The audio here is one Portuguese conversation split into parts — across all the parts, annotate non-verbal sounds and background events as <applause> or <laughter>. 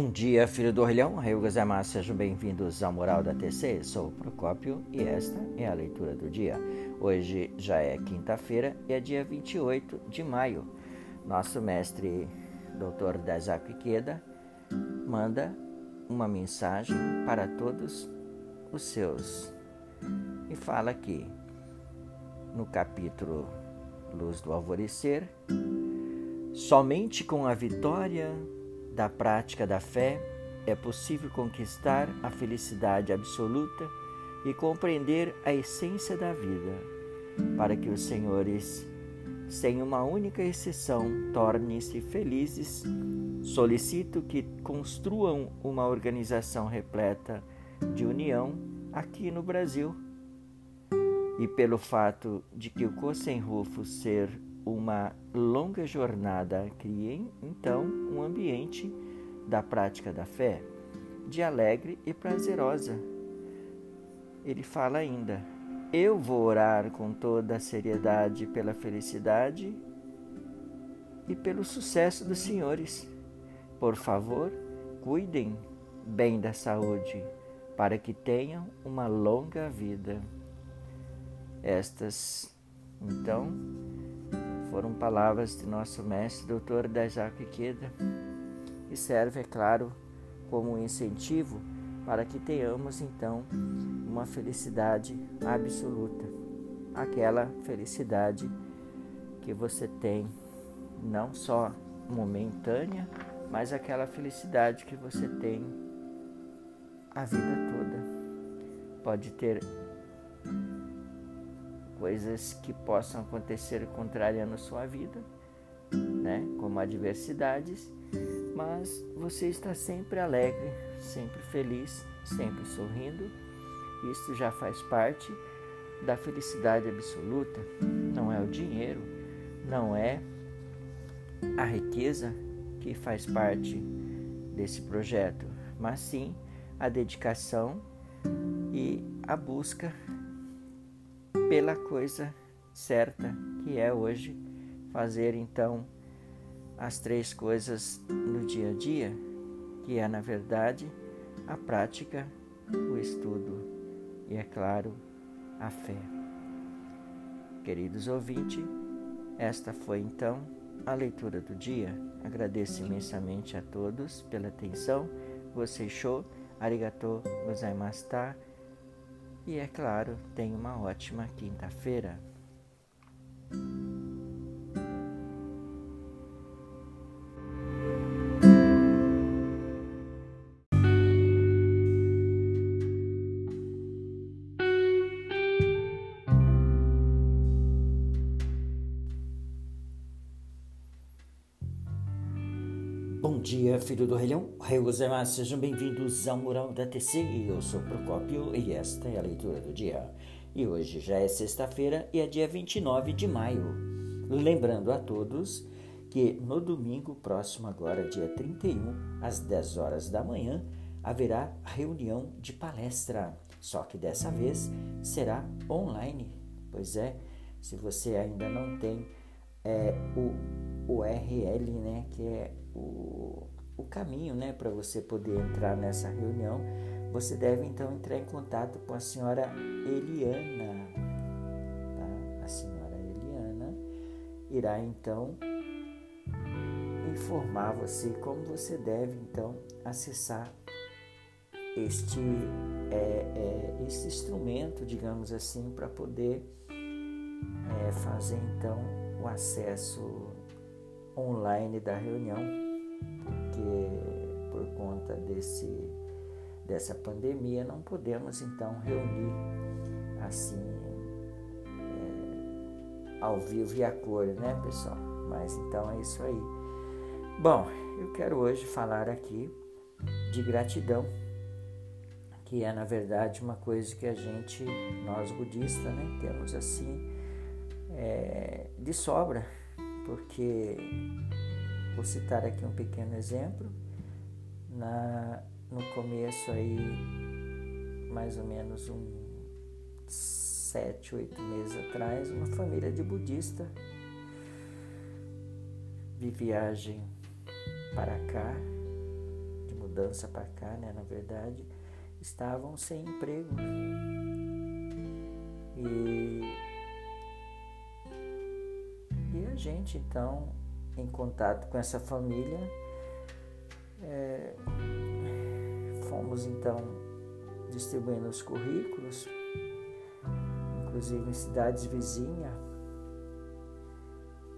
Bom dia, filho do orelhão, Rei gozaimasu, sejam bem-vindos ao Moral da TC. Sou o Procópio e esta é a leitura do dia. Hoje já é quinta-feira e é dia 28 de maio. Nosso mestre, Dr. Dazaku Ikeda, manda uma mensagem para todos os seus e fala aqui no capítulo Luz do Alvorecer: somente com a vitória da prática da fé é possível conquistar a felicidade absoluta e compreender a essência da vida, para que os senhores, sem uma única exceção, tornem-se felizes. Solicito que construam uma organização repleta de união aqui no Brasil. E pelo fato de que o Kosen-Rufo ser uma longa jornada, criem então um ambiente da prática da fé de alegre e prazerosa. Ele fala ainda: Eu vou orar com toda a seriedade pela felicidade e pelo sucesso dos senhores. Por favor, cuidem bem da saúde, para que tenham uma longa vida. Estas, então, foram palavras de nosso mestre, doutor Daisaku Ikeda, e serve, é claro, como um incentivo para que tenhamos então uma felicidade absoluta, aquela felicidade que você tem não só momentânea, mas aquela felicidade que você tem a vida toda. Pode ter coisas que possam acontecer contrariando sua vida, né? como adversidades, mas você está sempre alegre, sempre feliz, sempre sorrindo. Isso já faz parte da felicidade absoluta. Não é o dinheiro, não é a riqueza que faz parte desse projeto, mas sim a dedicação e a busca pela coisa certa, que é hoje fazer então as três coisas no dia a dia, que é na verdade a prática, o estudo e, é claro, a fé. Queridos ouvintes, esta foi então a leitura do dia. Agradeço imensamente a todos pela atenção. Você show, arigatou gozaimashita. E é claro, tenha uma ótima quinta-feira. Filho do relhão. Gozaimasu, sejam bem-vindos ao Mural da TC. Eu sou Procópio e esta é a leitura do dia. E hoje já é sexta-feira e é dia 29 de maio. Lembrando a todos que no domingo próximo, agora dia 31, às 10 horas da manhã, haverá reunião de palestra. Só que dessa vez será online. Pois é, se você ainda não tem é, o URL, né, que é o, o caminho né, para você poder entrar nessa reunião, você deve então entrar em contato com a senhora Eliana. Tá? A senhora Eliana irá então informar você como você deve então acessar este, é, é, este instrumento, digamos assim, para poder é, fazer então o acesso online da reunião, porque por conta desse, dessa pandemia não podemos então reunir assim é, ao vivo e a cor, né, pessoal? Mas então é isso aí. Bom, eu quero hoje falar aqui de gratidão, que é na verdade uma coisa que a gente, nós budistas, né, temos assim é, de sobra porque vou citar aqui um pequeno exemplo. Na, no começo aí, mais ou menos um sete, oito meses atrás, uma família de budista de viagem para cá, de mudança para cá, né, na verdade, estavam sem emprego. E, e a gente então, em contato com essa família, é, fomos então distribuindo os currículos, inclusive em cidades vizinhas,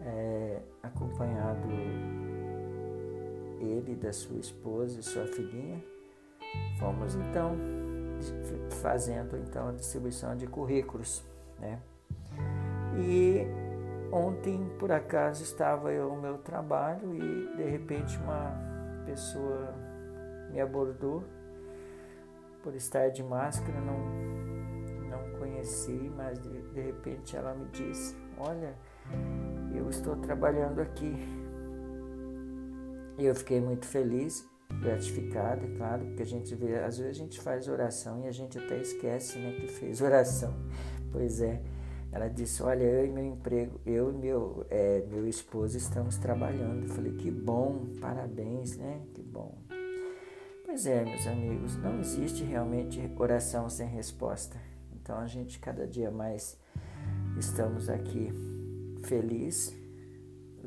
é, acompanhado ele da sua esposa e sua filhinha. Fomos então fazendo então a distribuição de currículos, né? E ontem por acaso estava eu no meu trabalho e de repente uma pessoa me abordou por estar de máscara, não não conheci, mas de, de repente ela me disse: "Olha, eu estou trabalhando aqui". E eu fiquei muito feliz gratificado, é claro, porque a gente vê, às vezes a gente faz oração e a gente até esquece, né, que fez <laughs> oração. Pois é, ela disse, olha, eu e meu emprego, eu e meu, é, meu esposo estamos trabalhando. Eu falei, que bom, parabéns, né, que bom. Pois é, meus amigos, não existe realmente oração sem resposta. Então a gente cada dia mais estamos aqui feliz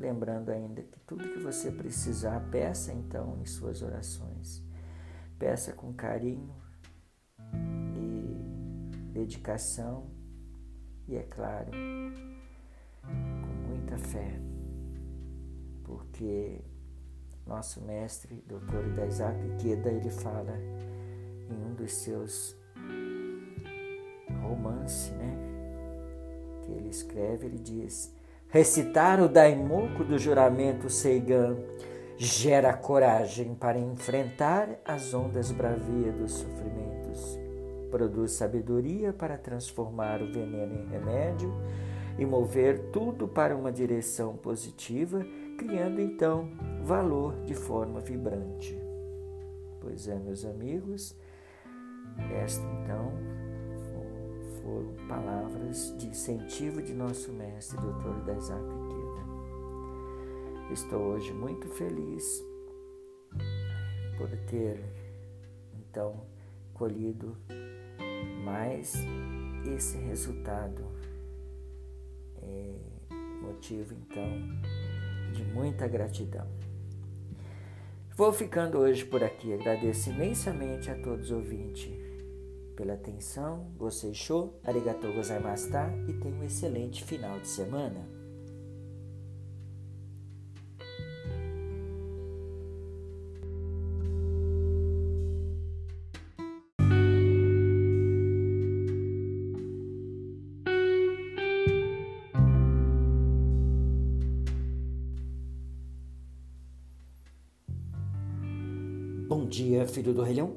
Lembrando ainda que tudo que você precisar, peça então em suas orações. Peça com carinho e dedicação e, é claro, com muita fé, porque nosso mestre, Dr. Isaac Queda, ele fala em um dos seus romances, né, que ele escreve, ele diz Recitar o daimoku do juramento Seigan gera coragem para enfrentar as ondas bravias dos sofrimentos. Produz sabedoria para transformar o veneno em remédio e mover tudo para uma direção positiva, criando então valor de forma vibrante. Pois é, meus amigos, esta então foram palavras de incentivo de nosso mestre, Dr. Isaac Queda. Estou hoje muito feliz por ter, então, colhido mais esse resultado. É motivo, então, de muita gratidão. Vou ficando hoje por aqui. Agradeço imensamente a todos os ouvintes pela atenção, gostei show, arigatou gozaimashita e tenha um excelente final de semana. Filho do Rei Leão.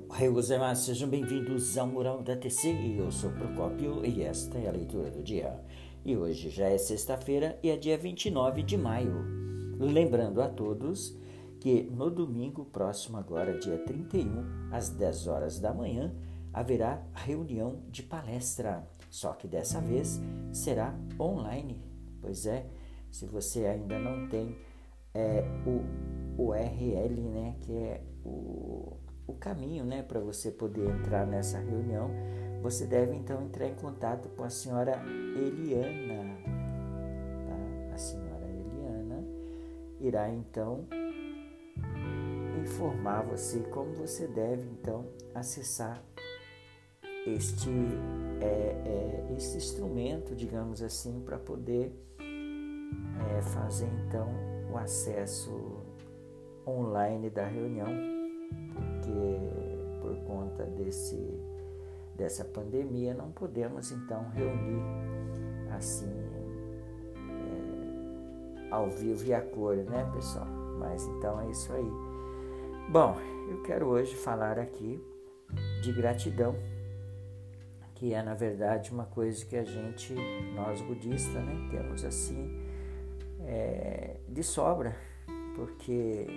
Sejam bem-vindos ao Mural da TC. Eu sou Procópio e esta é a leitura do dia. E hoje já é sexta-feira e é dia 29 de maio. Lembrando a todos que no domingo próximo, agora dia 31, às 10 horas da manhã, haverá reunião de palestra. Só que dessa vez será online. Pois é, se você ainda não tem é, o URL, né, que é o, o caminho né, para você poder entrar nessa reunião, você deve então entrar em contato com a senhora Eliana. Tá? A senhora Eliana irá então informar você como você deve então acessar este, é, é, este instrumento, digamos assim, para poder é, fazer então o acesso online da reunião conta desse, dessa pandemia não podemos então reunir assim é, ao vivo e a cor, né, pessoal? Mas então é isso aí. Bom, eu quero hoje falar aqui de gratidão, que é na verdade uma coisa que a gente, nós budistas, né, temos assim é, de sobra, porque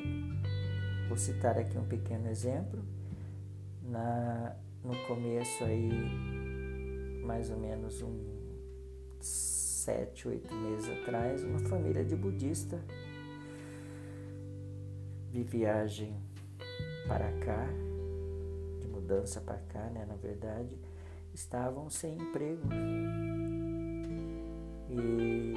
Vou citar aqui um pequeno exemplo. Na, no começo aí, mais ou menos um sete, oito meses atrás, uma família de budista de viagem para cá, de mudança para cá, né, na verdade, estavam sem emprego. E,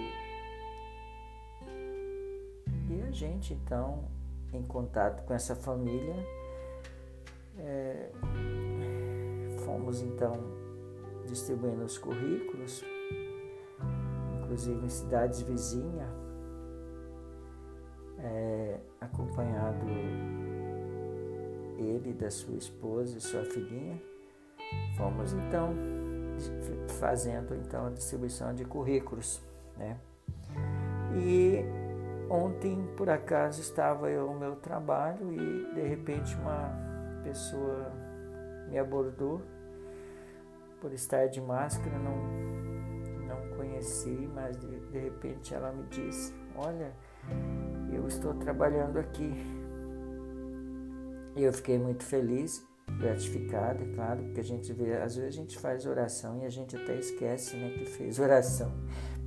e a gente então, em contato com essa família, é, fomos então distribuindo os currículos, inclusive em cidades vizinhas, é, acompanhado ele da sua esposa e sua filhinha. Fomos então fazendo então a distribuição de currículos, né? E ontem por acaso estava eu no meu trabalho e de repente uma pessoa me abordou por estar de máscara, não não conheci, mas de, de repente ela me disse: "Olha, eu estou trabalhando aqui". E eu fiquei muito feliz gratificado, é claro, porque a gente vê, às vezes a gente faz oração e a gente até esquece, né, que fez oração.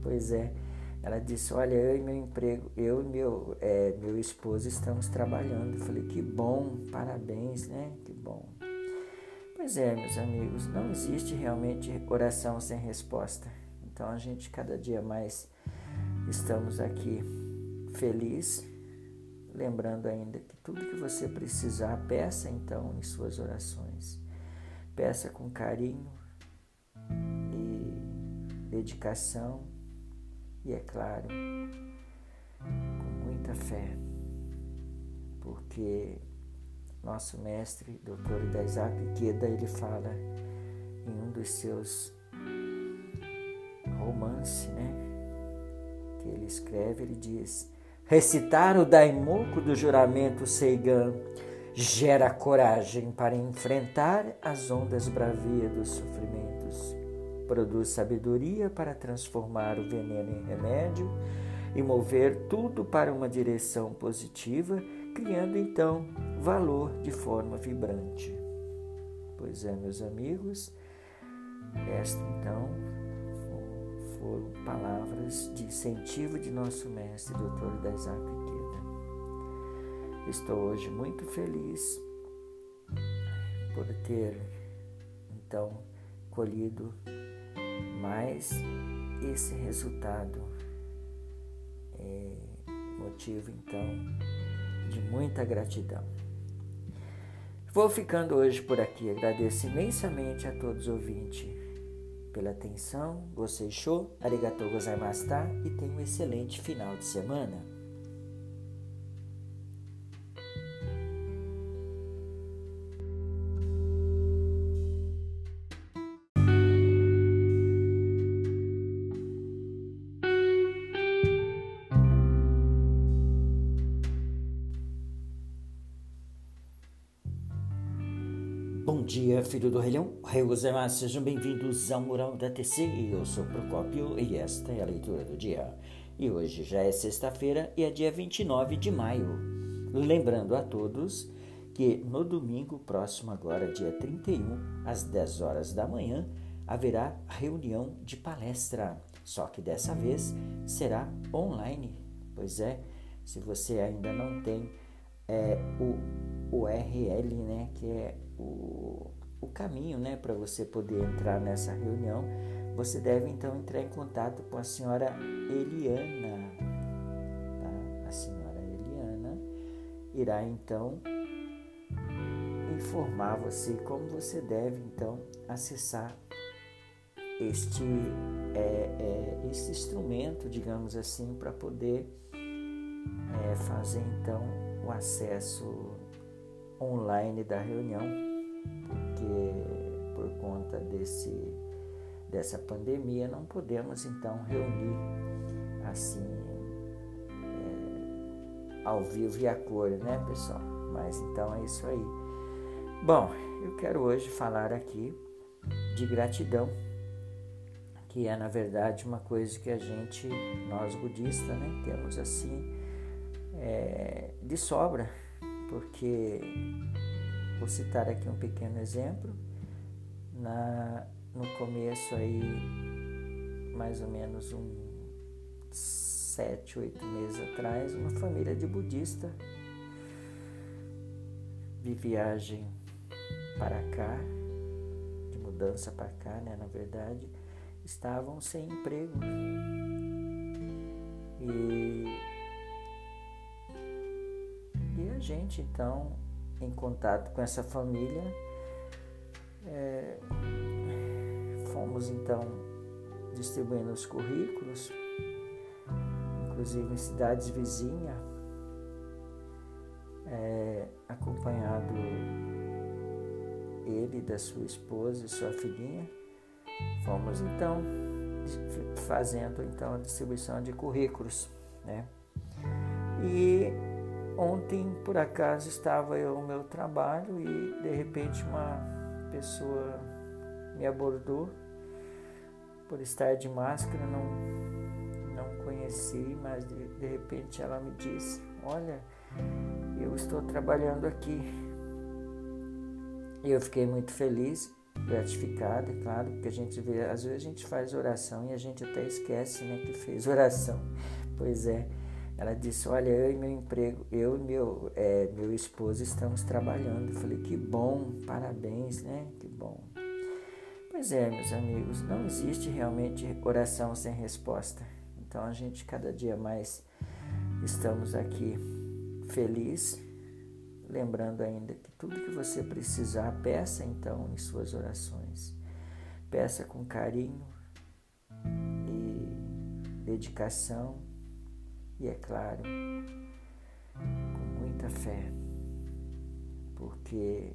Pois é, ela disse, olha, eu e meu emprego, eu e meu, é, meu esposo estamos trabalhando. Eu falei, que bom, parabéns, né, que bom. Pois é, meus amigos, não existe realmente oração sem resposta. Então a gente cada dia mais estamos aqui feliz Lembrando ainda que tudo que você precisar, peça então em suas orações. Peça com carinho e dedicação e, é claro, com muita fé, porque nosso mestre, Dr. Isaac Queda, ele fala em um dos seus romances, né, que ele escreve, ele diz Recitar o daimoku do juramento Seigan gera coragem para enfrentar as ondas bravias dos sofrimentos. Produz sabedoria para transformar o veneno em remédio e mover tudo para uma direção positiva, criando então valor de forma vibrante. Pois é, meus amigos, esta então foram palavras de incentivo de nosso mestre, Dr. Isaac Queda. Estou hoje muito feliz por ter, então, colhido mais esse resultado. É motivo, então, de muita gratidão. Vou ficando hoje por aqui. Agradeço imensamente a todos os ouvintes pela atenção, gostei show, arigatou gozaimashita e tenha um excelente final de semana. Dia, filho do Relhão. Gozaimasu, sejam bem-vindos ao Mural da TC. Eu sou Procópio e esta é a leitura do dia. E hoje já é sexta-feira e é dia 29 de maio. Lembrando a todos que no domingo próximo, agora dia 31, às 10 horas da manhã, haverá reunião de palestra. Só que dessa vez será online. Pois é, se você ainda não tem é, o URL, né, que é o, o caminho né, para você poder entrar nessa reunião, você deve então entrar em contato com a senhora Eliana. Tá? A senhora Eliana irá então informar você como você deve então acessar este, é, é, este instrumento, digamos assim, para poder é, fazer então o acesso online da reunião, conta desse, dessa pandemia não podemos então reunir assim é, ao vivo e a cor, né, pessoal? Mas então é isso aí. Bom, eu quero hoje falar aqui de gratidão, que é na verdade uma coisa que a gente, nós budistas, né, temos assim é, de sobra porque vou citar aqui um pequeno exemplo. Na, no começo aí, mais ou menos um sete, oito meses atrás, uma família de budista de viagem para cá, de mudança para cá, né, na verdade, estavam sem emprego. E, e a gente então, em contato com essa família, é, fomos então distribuindo os currículos, inclusive em cidades vizinhas, é, acompanhado ele da sua esposa e sua filhinha. Fomos então fazendo então a distribuição de currículos, né? E ontem por acaso estava eu no meu trabalho e de repente uma pessoa me abordou por estar de máscara, não não conheci, mas de, de repente ela me disse: "Olha, eu estou trabalhando aqui". E eu fiquei muito feliz gratificado, é claro, porque a gente vê, às vezes a gente faz oração e a gente até esquece, né, que fez <laughs> oração. Pois é, ela disse, olha, eu e meu emprego, eu e meu, é, meu esposo estamos trabalhando. Eu falei, que bom, parabéns, né, que bom. Pois é, meus amigos, não existe realmente oração sem resposta. Então a gente cada dia mais estamos aqui feliz Lembrando ainda que tudo que você precisar, peça então em suas orações. Peça com carinho e dedicação e, é claro, com muita fé, porque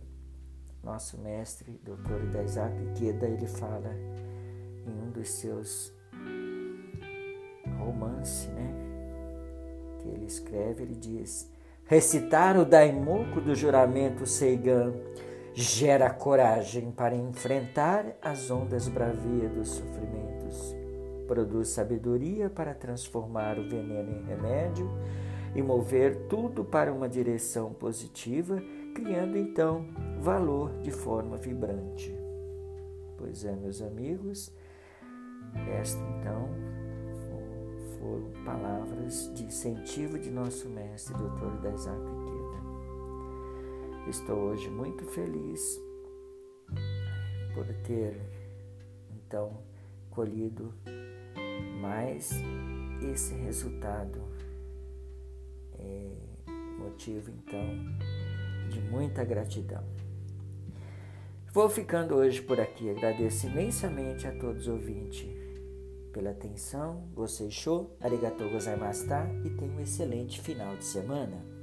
nosso mestre, Dr. Isaac Queda, ele fala em um dos seus romances, né, que ele escreve, ele diz Recitar o Daimoku do juramento Seigan gera coragem para enfrentar as ondas bravias dos sofrimentos. Produz sabedoria para transformar o veneno em remédio e mover tudo para uma direção positiva, criando então valor de forma vibrante. Pois é, meus amigos, esta então foram palavras de incentivo de nosso mestre, Dr. Isaac Queda. Estou hoje muito feliz por ter, então, colhido mais esse resultado. É motivo, então, de muita gratidão. Vou ficando hoje por aqui. Agradeço imensamente a todos os ouvintes pela atenção, gostei show, arigatou gozaimashita e tenha um excelente final de semana.